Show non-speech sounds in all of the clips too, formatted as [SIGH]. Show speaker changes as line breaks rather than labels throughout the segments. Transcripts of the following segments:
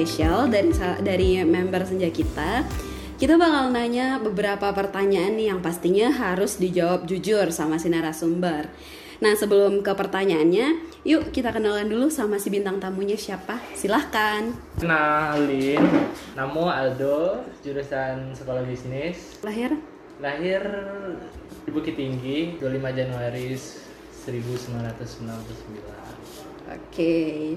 spesial dari dari member senja kita. Kita bakal nanya beberapa pertanyaan nih yang pastinya harus dijawab jujur sama si narasumber. Nah sebelum ke pertanyaannya, yuk kita kenalan dulu sama si bintang tamunya siapa. Silahkan.
Kenalin, nama Aldo, jurusan sekolah bisnis.
Lahir?
Lahir di Bukit Tinggi, 25 Januari 1999.
Oke. Okay.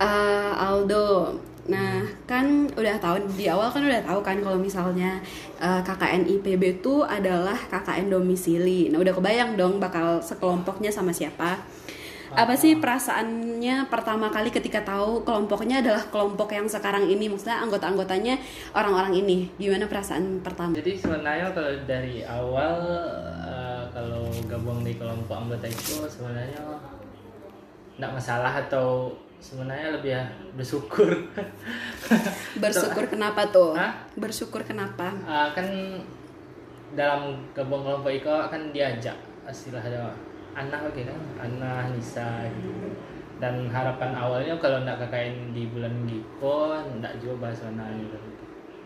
Uh, Aldo, nah kan udah tahu di awal kan udah tahu kan kalau misalnya uh, KKN IPB itu adalah KKN domisili. Nah udah kebayang dong bakal sekelompoknya sama siapa? Apa sih perasaannya pertama kali ketika tahu kelompoknya adalah kelompok yang sekarang ini, maksudnya anggota-anggotanya orang-orang ini? Gimana perasaan pertama?
Jadi sebenarnya kalau dari awal uh, kalau gabung di kelompok anggota itu sebenarnya nggak masalah atau sebenarnya lebih ya bersyukur. [LAUGHS]
Bersyukur kenapa tuh?
Hah?
bersyukur kenapa?
Uh, kan dalam gabung kelompok Iko kan diajak istilahnya anak oke kan anak Nisa gitu. Dan harapan awalnya kalau nggak KKN di bulan Giko nggak juga bahas mana gitu.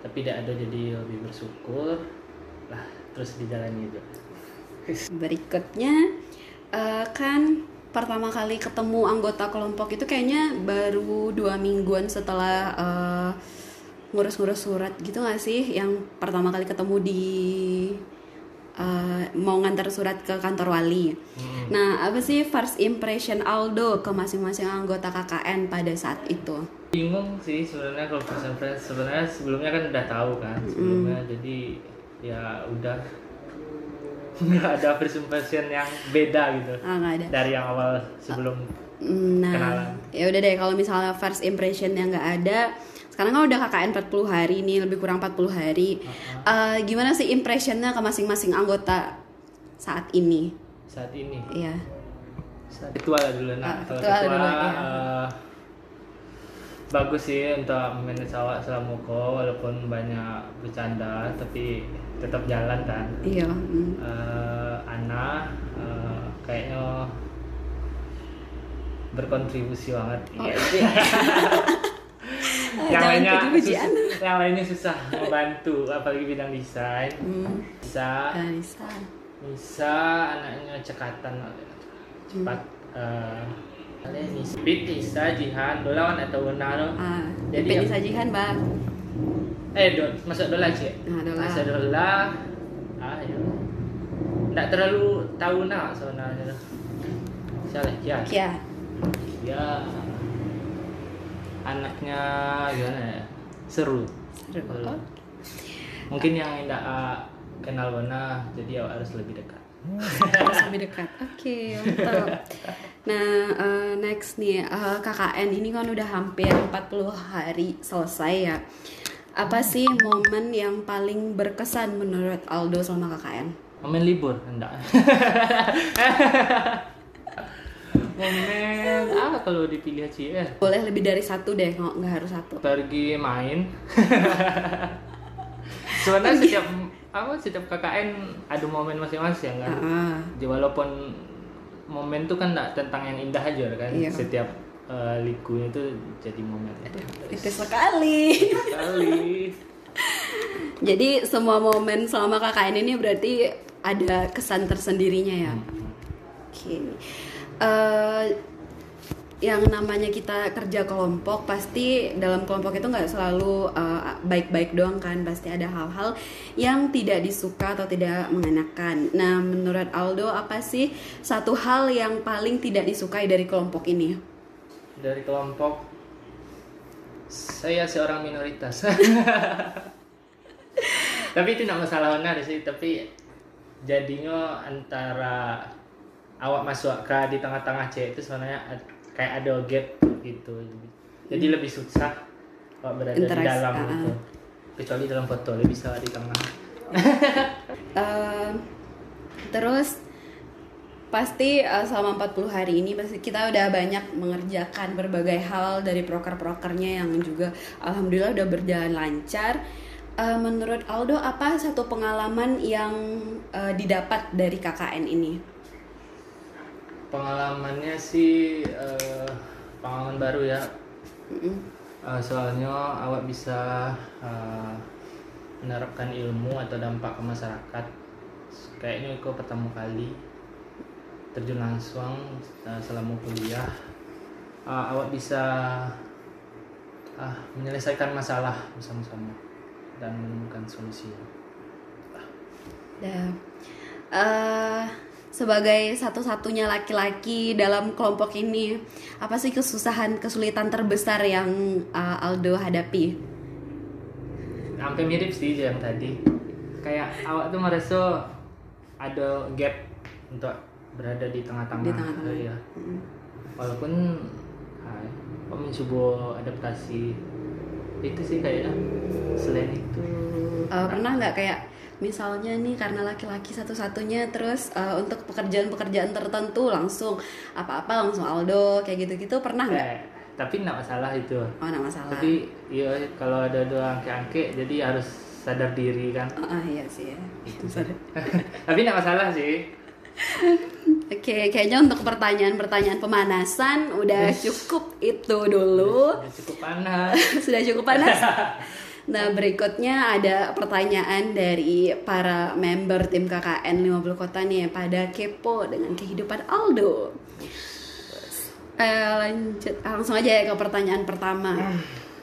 Tapi tidak ada jadi lebih bersyukur lah terus dijalani itu
berikutnya uh, kan pertama kali ketemu anggota kelompok itu kayaknya baru dua mingguan setelah uh, ngurus-ngurus surat gitu gak sih yang pertama kali ketemu di uh, mau ngantar surat ke kantor wali. Hmm. Nah, apa sih first impression Aldo ke masing-masing anggota KKN pada saat itu?
Bingung sih sebenarnya kalau first impression sebenarnya sebelumnya kan udah tahu kan sebelumnya hmm. jadi ya udah nggak ada first impression yang beda gitu
oh, ada.
dari yang awal sebelum
nah, kenalan ya udah deh kalau misalnya first impression yang nggak ada sekarang kan udah KKN 40 hari nih lebih kurang 40 hari uh-huh. uh, gimana sih impressionnya ke masing-masing anggota saat ini
saat ini
iya
saat ketua lah dulu nah uh, kalau ketua, ketua dulu, ya. uh, bagus sih untuk memanage awak selama kok walaupun banyak bercanda tapi tetap jalan kan
iya
mm. uh, Ana uh, kayaknya berkontribusi banget oh.
Iya. [LAUGHS]
yang lainnya susah, yang lainnya susah membantu apalagi bidang desain mm. bisa
bisa
bisa anaknya cekatan cepat mm. uh, Bit Nisa Jihan Dola kan atau Naro
ah, Jadi Nisa Jihan bang
Eh do, masuk Dola cik?
Nah, dola.
Masuk Dola Ah ya. Tak terlalu tahu nak sebenarnya. Siapa Kia
Kia.
Ya Anaknya gimana ya? Seru.
Seru. Oh.
Mungkin yang tidak uh, kenal Bona Jadi harus lebih dekat
harus lebih dekat. Oke, okay, mantap. Nah, uh, next nih uh, KKN ini kan udah hampir 40 hari selesai ya. Apa sih momen yang paling berkesan menurut Aldo sama KKN?
Momen libur, enggak. momen apa kalau dipilih sih ya?
Boleh lebih dari satu deh, nggak harus satu.
Pergi main. [LAUGHS] Sebenarnya setiap apa setiap KKN ada momen masing-masing kan. Uh -huh. Jadi walaupun momen itu kan enggak tentang yang indah aja kan. Iya. Setiap uh, likunya itu jadi momen.
Itu sekali.
Sekali. [LAUGHS]
jadi semua momen selama KKN ini berarti ada kesan tersendirinya ya. Hmm. Oke. Okay. Uh, yang namanya kita kerja kelompok pasti dalam kelompok itu nggak selalu baik-baik uh, doang kan pasti ada hal-hal yang tidak disuka atau tidak mengenakan. Nah menurut Aldo apa sih satu hal yang paling tidak disukai dari kelompok ini?
Dari kelompok saya seorang minoritas. [LAUGHS] tapi itu tidak masalah benar sih tapi jadinya antara awak masuk ke di tengah-tengah C itu sebenarnya kayak ada gap gitu. Jadi hmm. lebih susah kalau berada Interest, di dalam uh, gitu. Kecuali dalam foto lebih bisa di tengah. [LAUGHS]
Uh, terus pasti uh, selama 40 hari ini pasti kita udah banyak mengerjakan berbagai hal dari proker-prokernya yang juga alhamdulillah udah berjalan lancar. Uh, menurut Aldo apa satu pengalaman yang uh, didapat dari KKN ini
pengalamannya sih uh, pengalaman baru ya. Uh, soalnya awak bisa uh, menerapkan ilmu atau dampak ke masyarakat kayaknya itu pertama kali terjun langsung uh, selama kuliah uh, awak bisa uh, menyelesaikan masalah bersama-sama dan menemukan solusi
Dah. Eh, sebagai satu-satunya laki-laki dalam kelompok ini, apa sih kesusahan, kesulitan terbesar yang uh, Aldo hadapi?
hampir mirip sih yang tadi kayak awak tuh merasa ada gap untuk berada di tengah-tengah
Di tengah-tengah.
Iya.
Mm.
walaupun kok mencoba adaptasi itu sih kayaknya selain itu
Eh, pernah nggak kayak misalnya nih karena laki-laki satu-satunya terus eh, untuk pekerjaan-pekerjaan tertentu langsung apa-apa langsung Aldo kayak gitu-gitu pernah nggak?
Eh, tapi nggak masalah itu
Oh, nggak masalah.
tapi iya kalau ada dua angke-angke jadi harus sadar diri kan
Oh, ah, iya sih ya. Sorry. [LAUGHS]
tapi nggak masalah sih
Oke, kayaknya untuk pertanyaan-pertanyaan pemanasan udah cukup itu dulu.
Udah cukup panas [LAUGHS]
Sudah cukup panas. [LAUGHS] Nah, berikutnya ada pertanyaan dari para member tim KKN 50 Kota nih pada kepo dengan kehidupan Aldo. Eh, lanjut langsung aja ya ke pertanyaan pertama.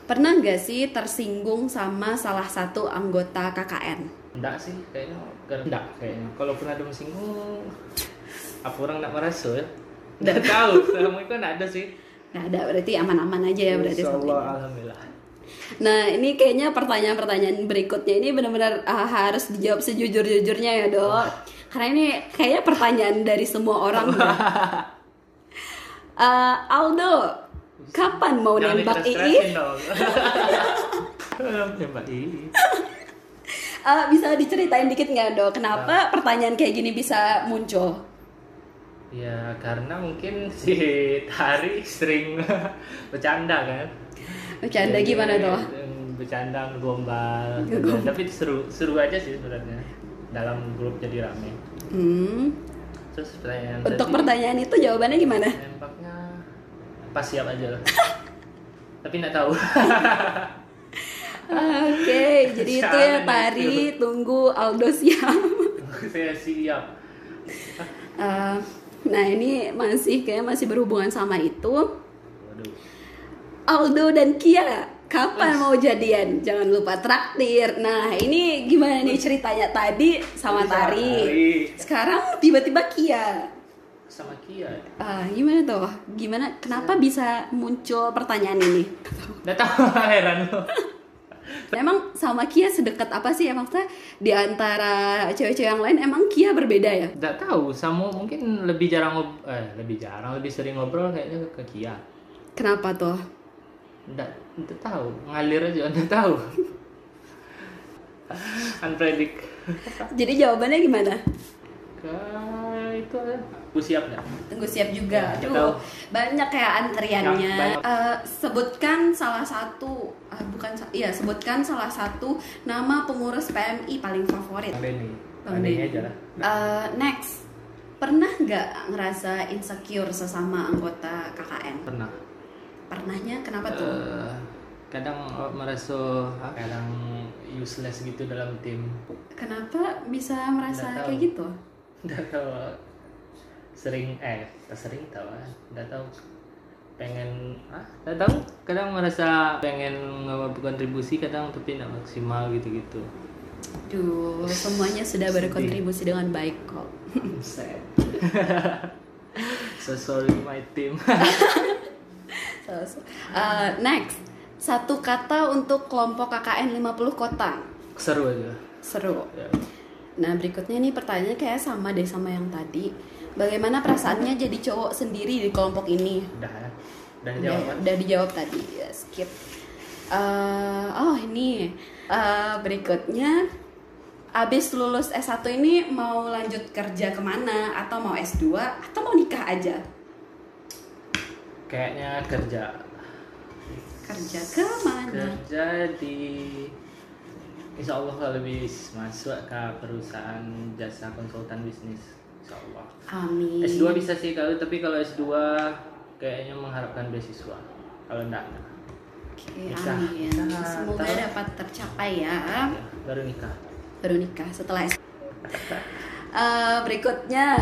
Pernah nggak sih tersinggung sama salah satu anggota KKN?
enggak sih kayaknya enggak kayaknya kalaupun ada mengsinggung apa orang enggak merasa ya enggak tahu [LAUGHS] selama itu enggak ada sih
Nggak ada, berarti aman-aman aja ya berarti
Insya
sampai
Allah
ini.
alhamdulillah
Nah, ini kayaknya pertanyaan-pertanyaan berikutnya ini benar-benar ah, harus dijawab sejujur-jujurnya ya, Dok. Karena ini kayaknya pertanyaan dari semua orang. Eh, [LAUGHS] Aldo, kapan mau
Jangan
nembak Ii? [LAUGHS]
nembak Ii
Eh, bisa diceritain dikit nggak, Dok? Kenapa pertanyaan kayak gini bisa muncul?
ya karena mungkin si Tari sering [LAUGHS] bercanda kan
Bercanda
Jadi,
gimana, Dok?
bercanda gombal tapi seru seru aja sih sebenarnya. Dalam grup jadi rame.
Hmm.
terus pertanyaan
Untuk
tadi,
pertanyaan itu jawabannya gimana?
nembaknya pas siap aja lah. [LAUGHS] Tapi nggak tahu.
Oke, [LAUGHS] jadi itu ya Tari, tunggu Aldo siap. [LAUGHS]
saya siap.
Eh, nah ini masih kayak masih berhubungan sama itu.
waduh
Aldo dan Kia kapan mau jadian? Jangan lupa traktir. Nah ini gimana nih ceritanya tadi sama
sama
Tari. Sekarang tiba-tiba Kia.
sama Kia
Ah, gimana tuh? Gimana? Kenapa bisa muncul pertanyaan ini?
nggak tahu [LAUGHS] heran
Emang sama Kia sedekat apa sih? Emang maksudnya di antara cewek-cewek yang lain emang Kia berbeda ya?
nggak tahu sama mungkin lebih jarang ngob eh lebih jarang lebih sering ngobrol kayaknya ke Kia
Kenapa tuh?
Nggak nggak tahu ngalir aja nggak tahu unpredik
Jadi jawabannya gimana?
Kayak itu ya aku siap nggak
Tunggu siap juga.
Ya, tahu.
banyak kayak antriannya.
Ya, banyak.
Eh, sebutkan salah satu, ah, bukan, iya sebutkan salah satu nama pengurus PMI paling favorit.
Bang Denny
Bang
Denny aja lah
Eh, next, pernah nggak ngerasa insecure sesama anggota KKN?
pernah
Pernahnya kenapa tuh?
Eh, kadang awak merasa kadang useless gitu dalam tim
Kenapa bisa merasa
Nggak tahu.
kayak gitu?
nggak tahu sering eh tak sering tahu ah. nggak tahu pengen ah nggak tahu kadang merasa pengen berkontribusi kadang tapi nggak maksimal gitu gitu
Duh, semuanya sudah
Sedih.
berkontribusi dengan baik kok.
sad [LAUGHS] so sorry my team [LAUGHS]
Uh, next, satu kata untuk kelompok KKN 50 kota.
seru aja
Seru.
ya.
Nah, berikutnya nih pertanyaannya kayak sama deh sama yang tadi. Bagaimana perasaannya jadi cowok sendiri di kelompok ini?
udah ya udah
Udah,
jawab kan
udah dijawab tadi. Ya, skip. Uh, oh, ini Uh, berikutnya Abis lulus S1 ini mau lanjut kerja ke mana? Atau mau S2? Atau mau nikah aja?
Kayaknya kerja
Kerja ke mana?
kerja di Insya Allah kalau lebih masuk ke perusahaan jasa konsultan bisnis Insya Allah
Amin
S2 bisa sih kalau tapi kalau S2 kayaknya mengharapkan beasiswa kalau enggak.
Oke,
Nikah.
amin.
Nikah,
Semoga
tahu.
dapat tercapai ya.
Ya, baru nikah
Baru nikah setelah S- Eh, berikutnya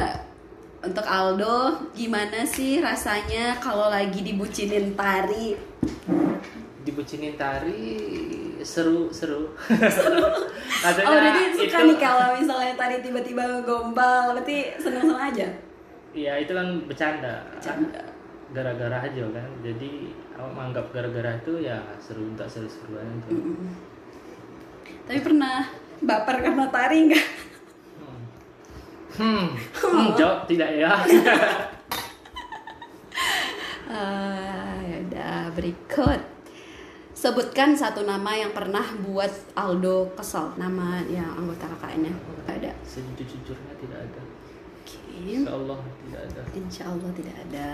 untuk Aldo, gimana sih rasanya kalau lagi dibucinin tari?
dibucinin tari seru seru [LAUGHS]
oh, jadi suka nih kalau misalnya tari tiba-tiba gombal, berarti seneng-seneng aja.
Iya itu kan bercanda.
Bercanda.
Gara-gara aja kan. Jadi aku menganggap gara-gara itu ya seru untuk seru-seruan itu.
Mm-mm. Tapi pernah baper karena tari nggak?
Hmm. Hmm. hmm, jawab tidak [LAUGHS] ya.
Udah berikut. Sebutkan satu nama yang pernah buat Aldo kesel, nama yang anggota KKN-nya. Nggak ada.
Sejujurnya tidak ada.
Oke.
Insya Allah tidak ada.
Insya Allah tidak ada.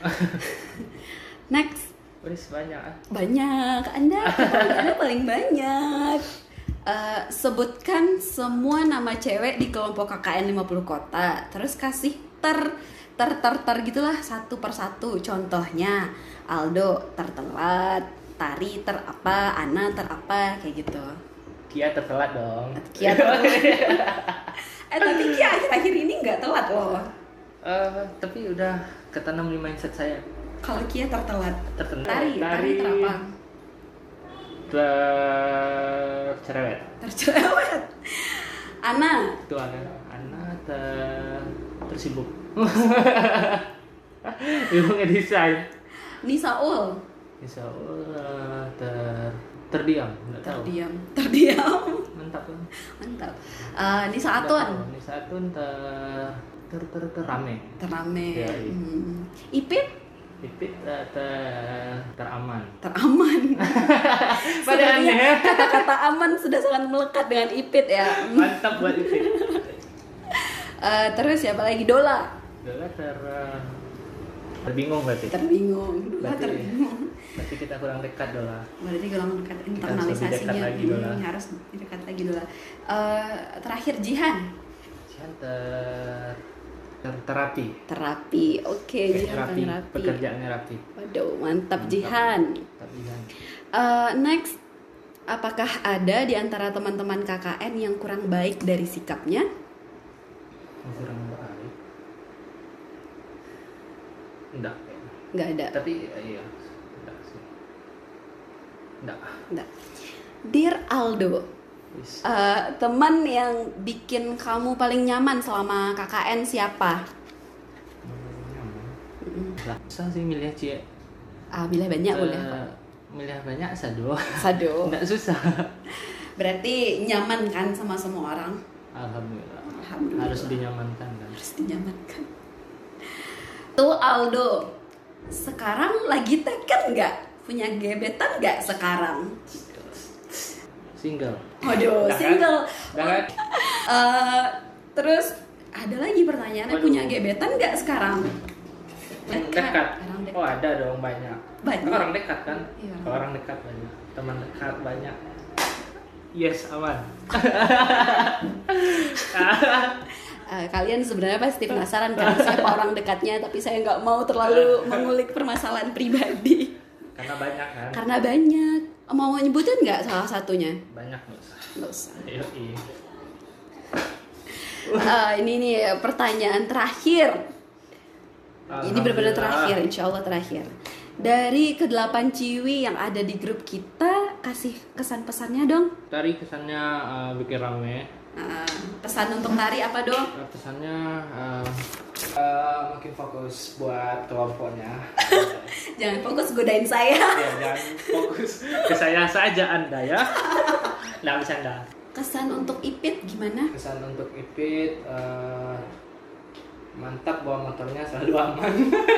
[LAUGHS] Next.
Wis banyak.
Banyak. Anda, [LAUGHS] Anda paling banyak. Eh, sebutkan semua nama cewek di kelompok KKN 50 kota. Terus kasih ter ter ter ter gitulah satu persatu. Contohnya Aldo tertelat, Tari ter apa, Ana ter apa kayak gitu.
Kia tertelat dong. [LAUGHS]
Kia tertelat. eh tapi Kia akhir-akhir ini nggak telat loh.
Eh, tapi udah ketanam di mindset saya.
Kalau Kia tertelat.
Tertelat.
Tari, tari ter apa?
Tercerewet.
Tercerewet. Ana,
Itu kan. Anak ter tersibuk. [LAUGHS] Ibu ngedesain.
Nisaul.
Insya Allah ter terdiam, nggak tahu.
Terdiam. [LAUGHS] Terdiam.
Mantap kan?
Mantap. Eh, Nisa. Atun.
Nisa Atun ter ter ter, ter rame.
Terame.
Iya, iya.
Hmm. Ipit
Pipit ter, ter teraman.
teraman. [LAUGHS]
Pada
Sebenarnya
aneh.
Kata-kata aman sudah sangat melekat dengan Ipit ya.
Mantap buat Ipit. [LAUGHS]
Eh, terus siapa lagi Dola?
Dola ter eh, terbingung berarti.
Terbingung. Dola
Berarti,
terbingung.
berarti kita kurang dekat Dola.
Berarti kurang dekat
harus lebih
internalisasinya.
dekat lagi,
Hmm,
Dola.
harus dekat lagi Dola. Eh, terakhir Jihan.
Jihan ter, ter terapi.
Terapi. Oke, Jihan
Terapi.
terapi.
Pekerjaannya rapi.
Waduh, mantap,
Mantap.
Jihan.
Tapi Jihan.
Eh, next, apakah ada di antara teman-teman KKN yang kurang baik dari sikapnya?
yang kurang baik. Enggak.
Nggak ada.
Tapi eh, iya. Enggak sih. Enggak.
Nggak. Dear Aldo, Eh, teman yang bikin kamu paling nyaman selama KKN siapa?
Nyaman.
Mm.
Lah, susah sih milih cie.
Ah, bila banyak
Eh,
boleh.
Milih banyak sado.
Sado. [LAUGHS]
Enggak susah.
Berarti nyaman kan sama semua orang?
Alhamdulillah.
Alhamdulillah.
Harus dinyamankan kan.
Harus dinyamankan. Tuh Aldo, sekarang lagi teken nggak? Punya gebetan nggak sekarang?
Single.
Waduh,
kan?
single. [LAUGHS] Eh, terus ada lagi pertanyaannya
Waduh.
punya gebetan nggak sekarang?
Dekat. Oh ada dong banyak.
Banyak.
Kan orang dekat kan?
Iya.
Orang dekat banyak. Teman dekat banyak. Yes aman. [LAUGHS]
Eh, kalian sebenarnya pasti penasaran kan siapa orang dekatnya, tapi saya nggak mau terlalu [LAUGHS] mengulik permasalahan pribadi
Karena banyak kan?
karena banyak. Mau nyebutin nggak salah satunya?
Banyak nggak usah.
Nggak usah. Eh, ini nih pertanyaan terakhir. Ini benar-benar terakhir, insya Allah terakhir. Dari kedelapan ciwi yang ada di grup kita, kasih kesan pesannya dong.
Tari kesannya eh, bikin rame.
Eh, pesan untuk tari apa dong?
Eh, Pesannya eh, eh, makin fokus buat kelompoknya. [LAUGHS]
Jangan fokus godain saya.
ya jangan fokus ke saya saja anda ya. Nggak bisa anda.
Kesan untuk Ipit gimana?
Kesan untuk Ipit eh, mantap bawa motornya selalu aman.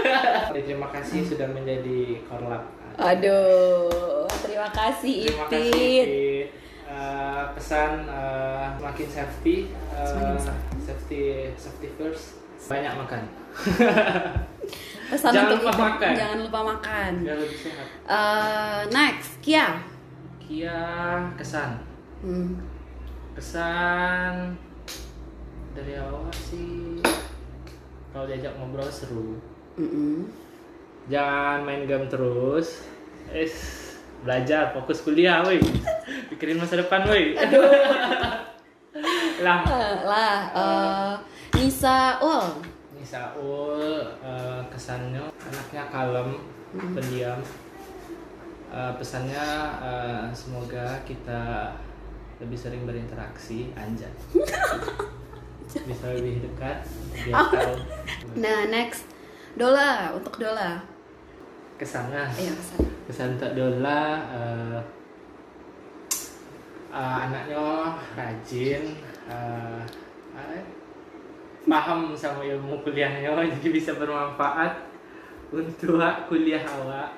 [LAUGHS] Terima kasih sudah menjadi korlap.
Aduh, terima kasih
Terima kasih
Ipit.
Ipit. Eh, pesan eh, semakin safety, eh,
Semakin
safety safety first. Banyak makan. [LAUGHS]
Pesan
Jangan
untuk
lupa
Ipit,
makan.
Jangan lupa makan.
Biar lebih sehat.
Eh, next, Kia.
Kia kesan.
Hmm.
Kesan dari awal sih kalau diajak ngobrol seru.
Mm-mm.
Jangan main game terus. Es belajar fokus kuliah woi pikirin masa depan woi [LAUGHS] lah
Eh, lah eh, Nisa Ul
Saul eh, kesannya anaknya kalem pendiam. Eh, pesannya eh, semoga kita lebih sering berinteraksi anjay. [LAUGHS] Bisa lebih dekat biar tahu.
Nah next. Dola untuk Dola.
Kesannya
Iya kesan
kesan untuk Dola eh, eh, anaknya rajin eh, paham sama ilmu kuliahnya [LAUGHS] jadi bisa bermanfaat untuk kuliah awak.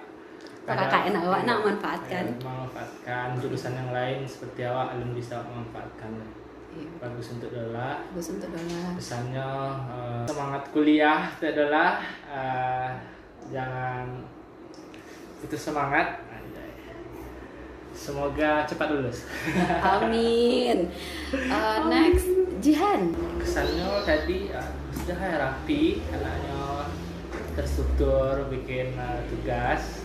KKN awak nak
Iya,
manfaatkan.
eh, memanfaatkan jurusan yang lain seperti awak belum bisa memanfaatkan
Iya,
bagus untuk Dola
bagus untuk Dola
pesannya eh, semangat kuliah itu adalah eh, jangan putus semangat. Semoga cepat lulus. [LAUGHS]
Amin. Eh, Next Jihan.
Kesannya tadi sudah ya rapi anaknya terstruktur bikin eh, tugas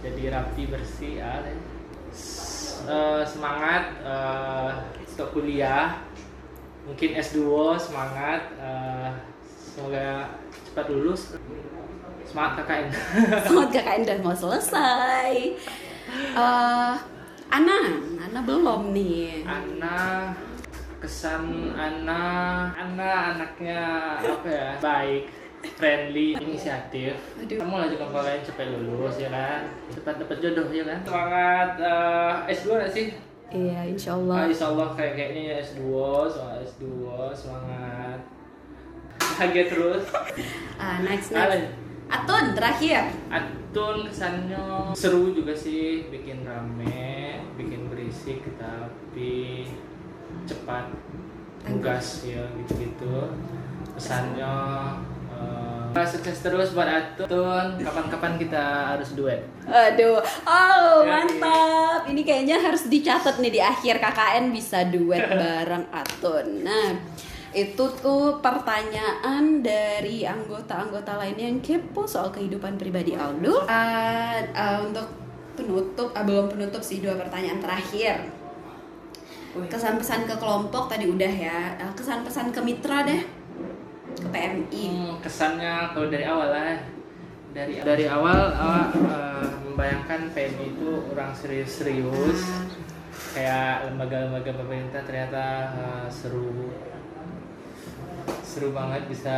jadi rapi bersih ya eh, semangat untuk kuliah. Mungkin S2 semangat eh, semoga cepat lulus. Semangat KKN [LAUGHS]
Semangat KKN udah mau selesai. Eh, Ana Ana belum nih.
Ana kesan Ana Ana anaknya apa ya baik friendly inisiatif.
Aduh.
kamu lah juga kalian cepat lulus ya kan? Cepat dapat jodoh ya kan? Semangat eh, S2 gak sih?
Iya insya
Ah,
Allah
insya Allah kayak kayaknya ya S2 soal S2 semangat. Bahagia terus. [LAUGHS]
Ah, Next next. Atun terakhir.
Atun kesannya seru juga sih bikin rame bikin berisik tapi cepat tugas ya gitu-gitu pesannya eh, sukses terus buat Atun kapan-kapan kita harus duet
Aduh, oh mantap. Ini kayaknya harus dicatat nih di akhir KKN bisa duet [LAUGHS] bareng Atun. Nah, itu tuh pertanyaan dari anggota-anggota lainnya yang kepo soal kehidupan pribadi Aldo. Uh, uh, untuk penutup, ah, belum penutup sih dua pertanyaan terakhir. Kesan-pesan ke kelompok tadi udah ya. Uh, Kesan-pesan ke mitra deh, ke PMI.
Hmm, kesannya kalau dari awal lah. Dari dari awal awak eh, membayangkan PMI itu orang serius-serius. Kayak lembaga-lembaga pemerintah ternyata eh, seru. Seru banget bisa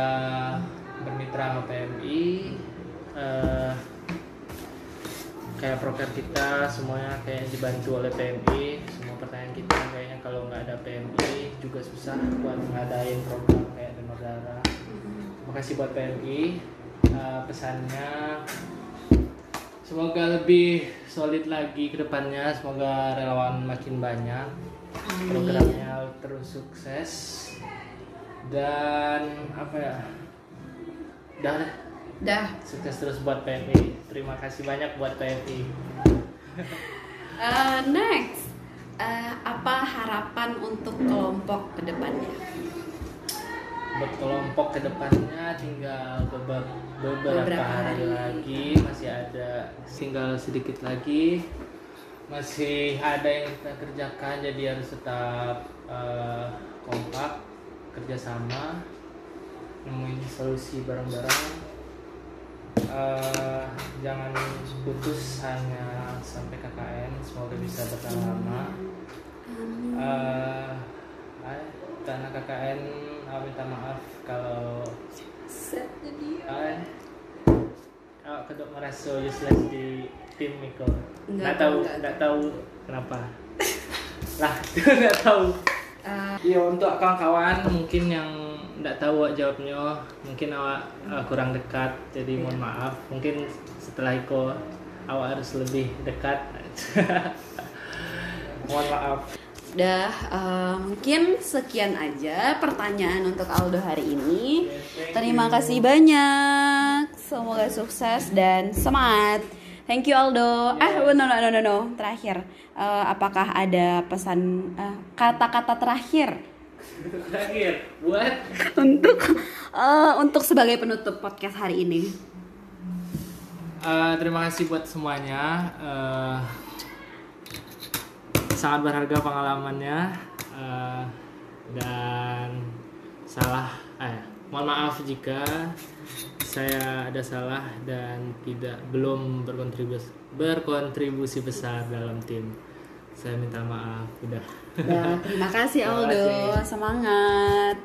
bermitra sama PMI eh, kayak proker kita semuanya kayak dibantu oleh PMI semua pertanyaan kita kalau nggak ada PMI juga susah buat ngadain program kayak donor darah. Makasih buat PMI Eh, pesannya. Semoga lebih solid lagi ke depannya. Semoga relawan makin banyak. Programnya terus sukses. Dan apa ya? Deh.
Dah.
sukses terus buat PMI terima kasih banyak buat PMI [LAUGHS]
Uh, next, Uh, apa harapan untuk kelompok ke depannya?
buat kelompok ke depannya tinggal beber- beberapa,
Beberapa hari.
hari lagi masih ada tinggal sedikit lagi masih ada yang kita kerjakan jadi harus tetap eh, kompak kerjasama nemuin solusi bareng-bareng Eh, jangan putus hanya sampai KKN semoga bisa bertahan lama. Eh, ah, karena KKN ah, minta maaf kalau ah, ah, kedok merasa useless di tim Miko.
Nggak
tahu nggak tahu. kenapa. Lah [LAUGHS] nggak tahu.
Uh,
Iya untuk kawan-kawan mungkin yang nggak tahu awak jawabnya mungkin awak uh, kurang dekat jadi mohon maaf. Mungkin setelah itu awak harus lebih dekat [LAUGHS] mohon maaf
udah uh, mungkin sekian aja pertanyaan untuk Aldo hari ini. Terima kasih banyak. Semoga sukses dan semangat. Thank you Aldo. Ah, no no no no no. Terakhir, uh, apakah ada pesan uh, kata-kata terakhir
terakhir buat
untuk uh, untuk sebagai penutup podcast hari ini?
Uh, terima kasih buat semuanya. Uh, sangat berharga pengalamannya eh, dan salah eh mohon maaf jika saya ada salah dan tidak belum berkontribusi berkontribusi besar dalam tim saya minta maaf udah
Ya, terima kasih [LAUGHS]
Terima
Aldo,
kasih.
semangat.